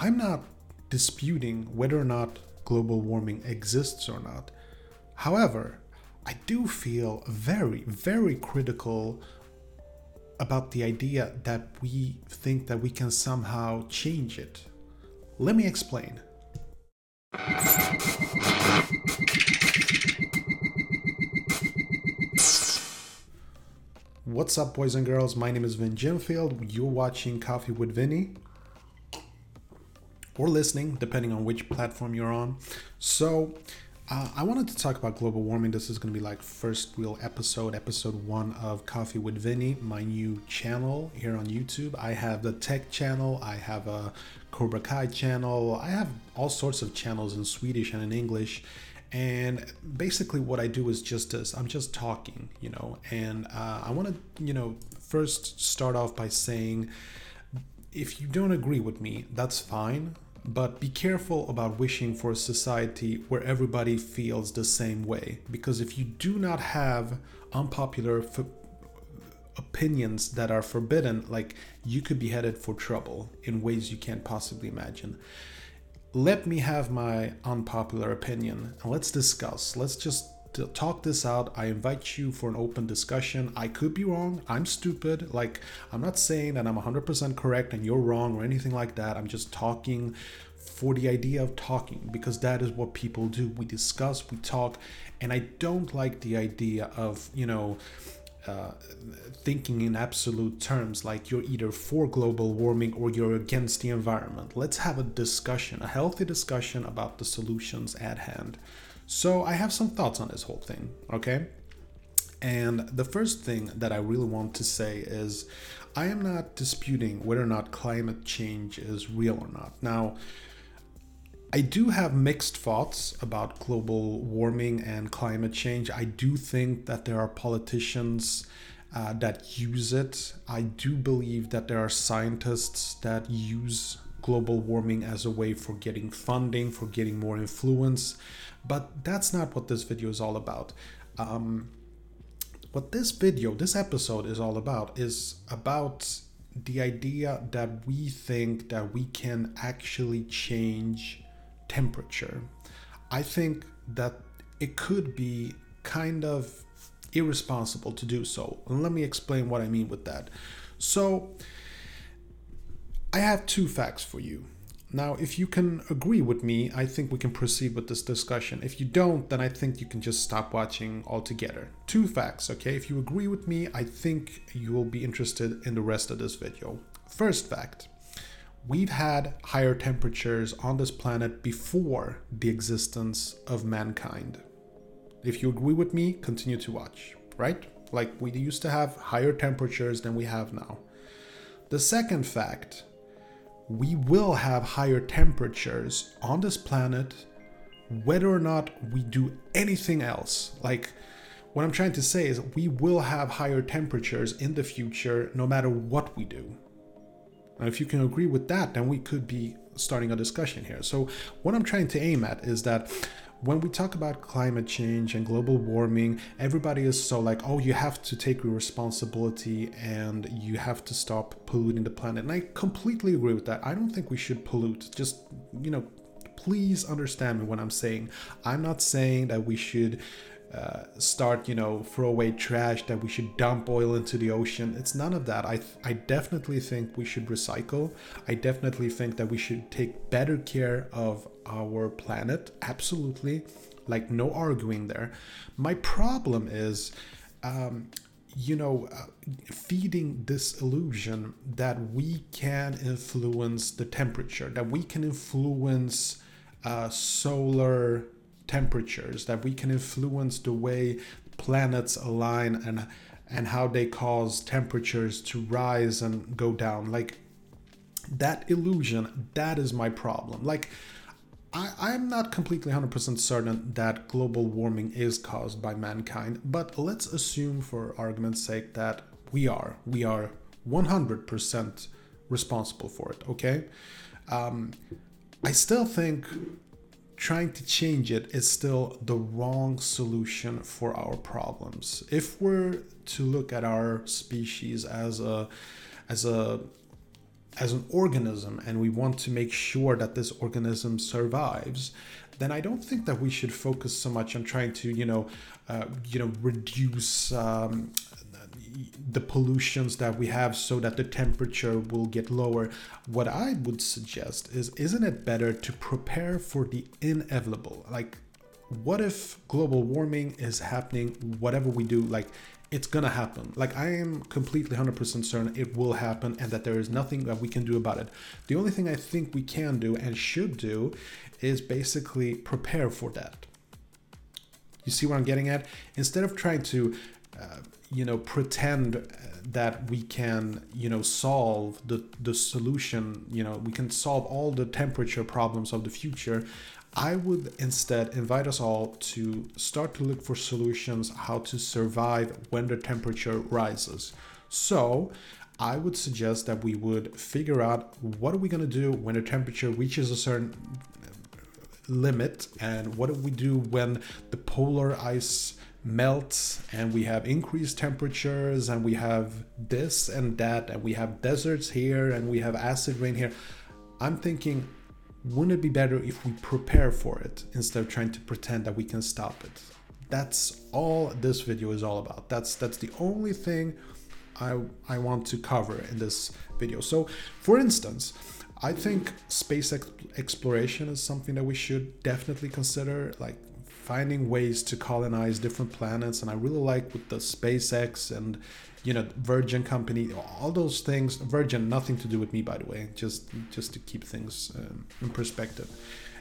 I'm not disputing whether or not global warming exists or not. However, I do feel very, very critical about the idea that we think that we can somehow change it. Let me explain. What's up, boys and girls? My name is Vin Jimfield. You're watching Coffee with Vinny or listening, depending on which platform you're on. So, uh, I wanted to talk about global warming. This is going to be like first real episode, episode one of Coffee with Vinny, my new channel here on YouTube. I have the tech channel, I have a Cobra Kai channel, I have all sorts of channels in Swedish and in English. And basically, what I do is just this I'm just talking, you know. And uh, I want to, you know, first start off by saying if you don't agree with me, that's fine. But be careful about wishing for a society where everybody feels the same way. Because if you do not have unpopular f- opinions that are forbidden, like you could be headed for trouble in ways you can't possibly imagine. Let me have my unpopular opinion and let's discuss. Let's just to talk this out. I invite you for an open discussion. I could be wrong. I'm stupid. Like, I'm not saying that I'm 100% correct and you're wrong or anything like that. I'm just talking for the idea of talking because that is what people do. We discuss, we talk, and I don't like the idea of, you know, uh, thinking in absolute terms like you're either for global warming or you're against the environment. Let's have a discussion, a healthy discussion about the solutions at hand. So I have some thoughts on this whole thing, okay? And the first thing that I really want to say is I am not disputing whether or not climate change is real or not. Now, I do have mixed thoughts about global warming and climate change. I do think that there are politicians uh, that use it. I do believe that there are scientists that use global warming as a way for getting funding, for getting more influence. But that's not what this video is all about. Um, what this video, this episode is all about is about the idea that we think that we can actually change temperature. I think that it could be kind of irresponsible to do so. And let me explain what I mean with that. So, I have two facts for you. Now, if you can agree with me, I think we can proceed with this discussion. If you don't, then I think you can just stop watching altogether. Two facts, okay? If you agree with me, I think you will be interested in the rest of this video. First fact we've had higher temperatures on this planet before the existence of mankind. If you agree with me, continue to watch, right? Like we used to have higher temperatures than we have now. The second fact we will have higher temperatures on this planet whether or not we do anything else. Like, what I'm trying to say is, we will have higher temperatures in the future no matter what we do. And if you can agree with that, then we could be starting a discussion here. So, what I'm trying to aim at is that when we talk about climate change and global warming, everybody is so like, oh, you have to take your responsibility and you have to stop polluting the planet. And I completely agree with that. I don't think we should pollute. Just, you know, please understand me when I'm saying. I'm not saying that we should uh, start, you know, throw away trash, that we should dump oil into the ocean. It's none of that. I, th- I definitely think we should recycle. I definitely think that we should take better care of our planet. Absolutely. Like, no arguing there. My problem is, um, you know, uh, feeding this illusion that we can influence the temperature, that we can influence uh, solar temperatures, that we can influence the way planets align and and how they cause temperatures to rise and go down. Like that illusion, that is my problem. Like I, I'm not completely 100% certain that global warming is caused by mankind, but let's assume for argument's sake that we are. We are 100% responsible for it, okay? Um, I still think trying to change it is still the wrong solution for our problems. If we're to look at our species as a as a as an organism and we want to make sure that this organism survives, then I don't think that we should focus so much on trying to, you know, uh, you know, reduce um, the pollutions that we have so that the temperature will get lower. What I would suggest is, isn't it better to prepare for the inevitable? Like, what if global warming is happening? Whatever we do, like it's gonna happen. Like I am completely 100% certain it will happen and that there is nothing that we can do about it. The only thing I think we can do and should do is basically prepare for that. You see what I'm getting at? Instead of trying to, you know, pretend uh, that we can, you know, solve the the solution. You know, we can solve all the temperature problems of the future. I would instead invite us all to start to look for solutions how to survive when the temperature rises. So, I would suggest that we would figure out what are we going to do when the temperature reaches a certain limit and what do we do when the polar ice melts and we have increased temperatures and we have this and that and we have deserts here and we have acid rain here. I'm thinking wouldn't it be better if we prepare for it instead of trying to pretend that we can stop it? That's all this video is all about. That's that's the only thing i i want to cover in this video. So for instance i think space exploration is something that we should definitely consider like finding ways to colonize different planets and i really like with the spacex and you know virgin company all those things. Virgin nothing to do with me by the way just just to keep things um, in perspective.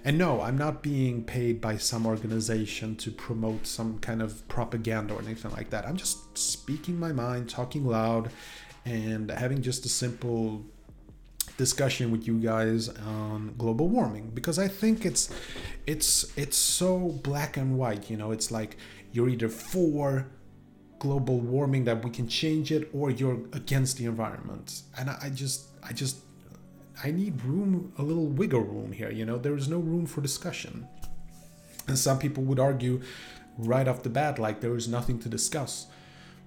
And no i'm not being paid by some organization to promote some kind of propaganda or anything like that. I'm just speaking my mind talking loud and having just a simple discussion with you guys on global warming because i think it's it's it's so black and white you know? It's like you're either for global warming that we can change it or you're against the environment. And I, I just i just i need room a little wiggle room here you know? There is no room for discussion. And some people would argue right off the bat like there is nothing to discuss.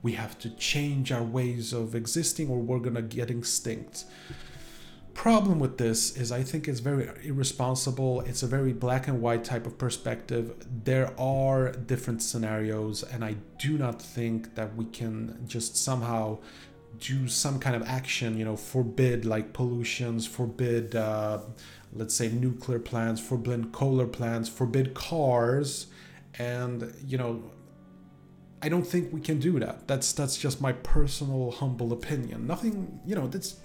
We have to change our ways of existing or we're gonna get extinct problem with this is I think it's very irresponsible. It's a very black and white type of perspective. There are different scenarios, and I do not think that we can just somehow do some kind of action, you know, forbid like pollutions, forbid, uh, let's say, nuclear plants, forbid coal plants, forbid cars, and, you know, I don't think we can do that. That's that's just my personal humble opinion. Nothing, you know, that's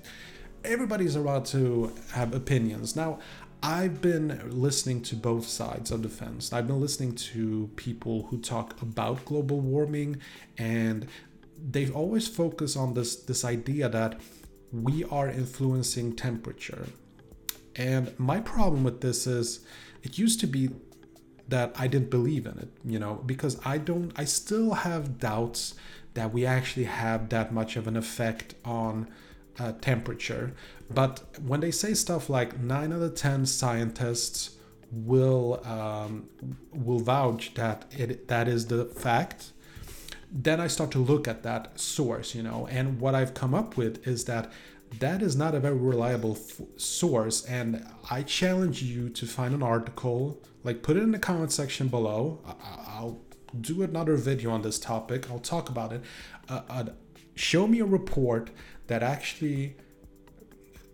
everybody's allowed to have opinions. Now, I've been listening to both sides of the fence. I've been listening to people who talk about global warming and they always focus on this this idea that we are influencing temperature. And my problem with this is it used to be that I didn't believe in it, you know, because I don't I still have doubts that we actually have that much of an effect on uh, temperature. But when they say stuff like nine out of ten scientists will um, will vouch that it that is the fact, then I start to look at that source, you know, and what I've come up with is that that is not a very reliable f- source and i challenge you to find an article like put it in the comment section below I- will do another video on this topic i'll talk about it uh, uh, show me a report that actually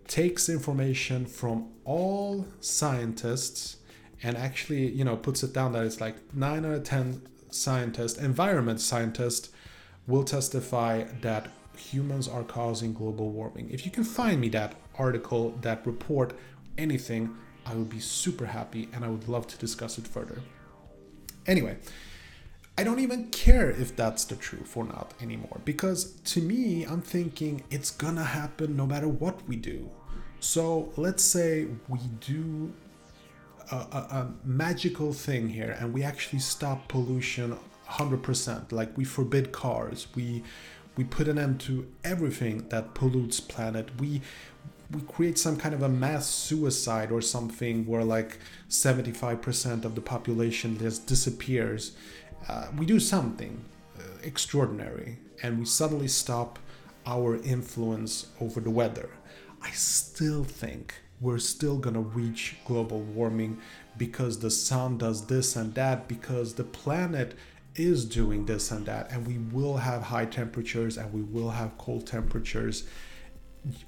takes information from all scientists and actually you know puts it down that it's like 9 out of 10 scientists environment scientists will testify that humans are causing global warming. If you can find me that article that report anything i would be super happy and i would love to discuss it further. Anyway I don't even care if that's the truth or not anymore because to me, I'm thinking it's gonna happen no matter what we do. So let's say we do a, a, a magical thing here and we actually stop pollution 100%. Like we forbid cars, we we put an end to everything that pollutes planet. We we create some kind of a mass suicide or something where like 75% of the population just disappears uh, we do something uh, extraordinary and we suddenly stop our influence over the weather. I still think we're still gonna reach global warming because the sun does this and that, because the planet is doing this and that, and we will have high temperatures and we will have cold temperatures.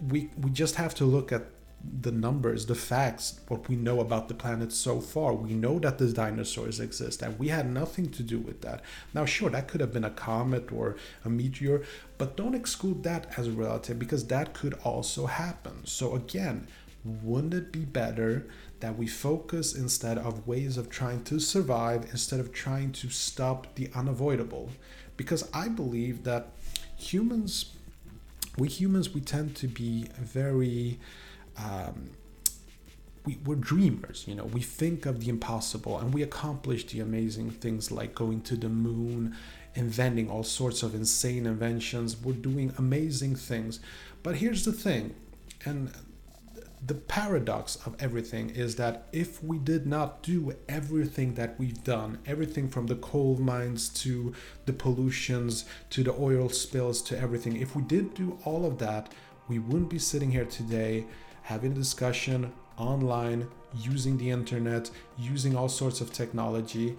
We we just have to look at the numbers, the facts, what we know about the planet so far. We know that the dinosaurs exist, and we had nothing to do with that. Now, sure, that could have been a comet or a meteor, but don't exclude that as a relative because that could also happen. So, again, wouldn't it be better that we focus instead of ways of trying to survive instead of trying to stop the unavoidable? Because I believe that humans, we humans, we tend to be very. Um, we, we're dreamers, you know, we think of the impossible and we accomplish the amazing things like going to the moon, inventing all sorts of insane inventions. We're doing amazing things. But here's the thing, and the paradox of everything is that if we did not do everything that we've done, everything from the coal mines to the pollutions to the oil spills to everything, if we did do all of that, we wouldn't be sitting here today having a discussion online, using the internet, using all sorts of technology.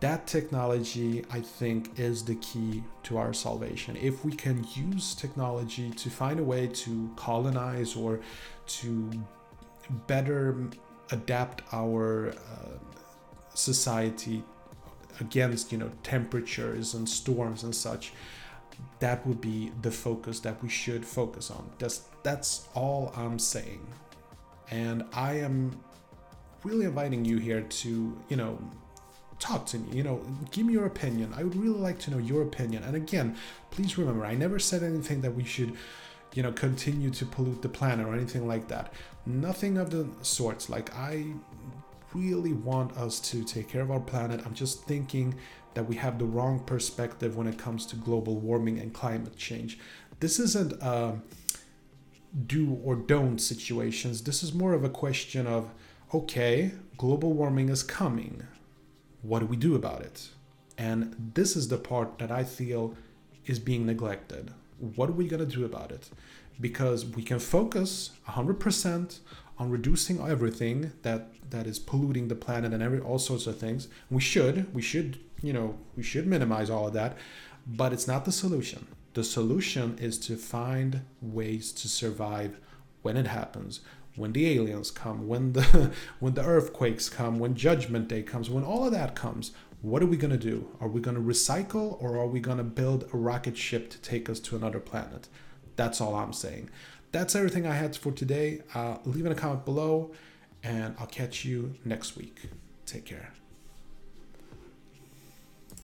That technology i think is the key to our salvation. If we can use technology to find a way to colonize or to better adapt our uh, society against you know temperatures and storms and such that would be the focus that we should focus on. That's that's all i'm saying. And i am really inviting you here to you know talk to me you know give me your opinion. I would really like to know your opinion. And again please remember i never said anything that we should you know continue to pollute the planet or anything like that. Nothing of the sorts. Like i really want us to take care of our planet. I'm just thinking that we have the wrong perspective when it comes to global warming and climate change this isn't a do or don't situations this is more of a question of okay global warming is coming what do we do about it? And this is the part that I feel is being neglected. What are we going to do about it? Because we can focus 100% on reducing everything that that is polluting the planet and every all sorts of things. We should, we should, you know, we should minimize all of that, but it's not the solution. The solution is to find ways to survive when it happens, when the aliens come, when the when the earthquakes come, when judgment day comes, when all of that comes, what are we going to do? Are we going to recycle or are we going to build a rocket ship to take us to another planet? That's all I'm saying. That's everything I had for today. Uh, leave in a comment below and I'll catch you next week. Take care.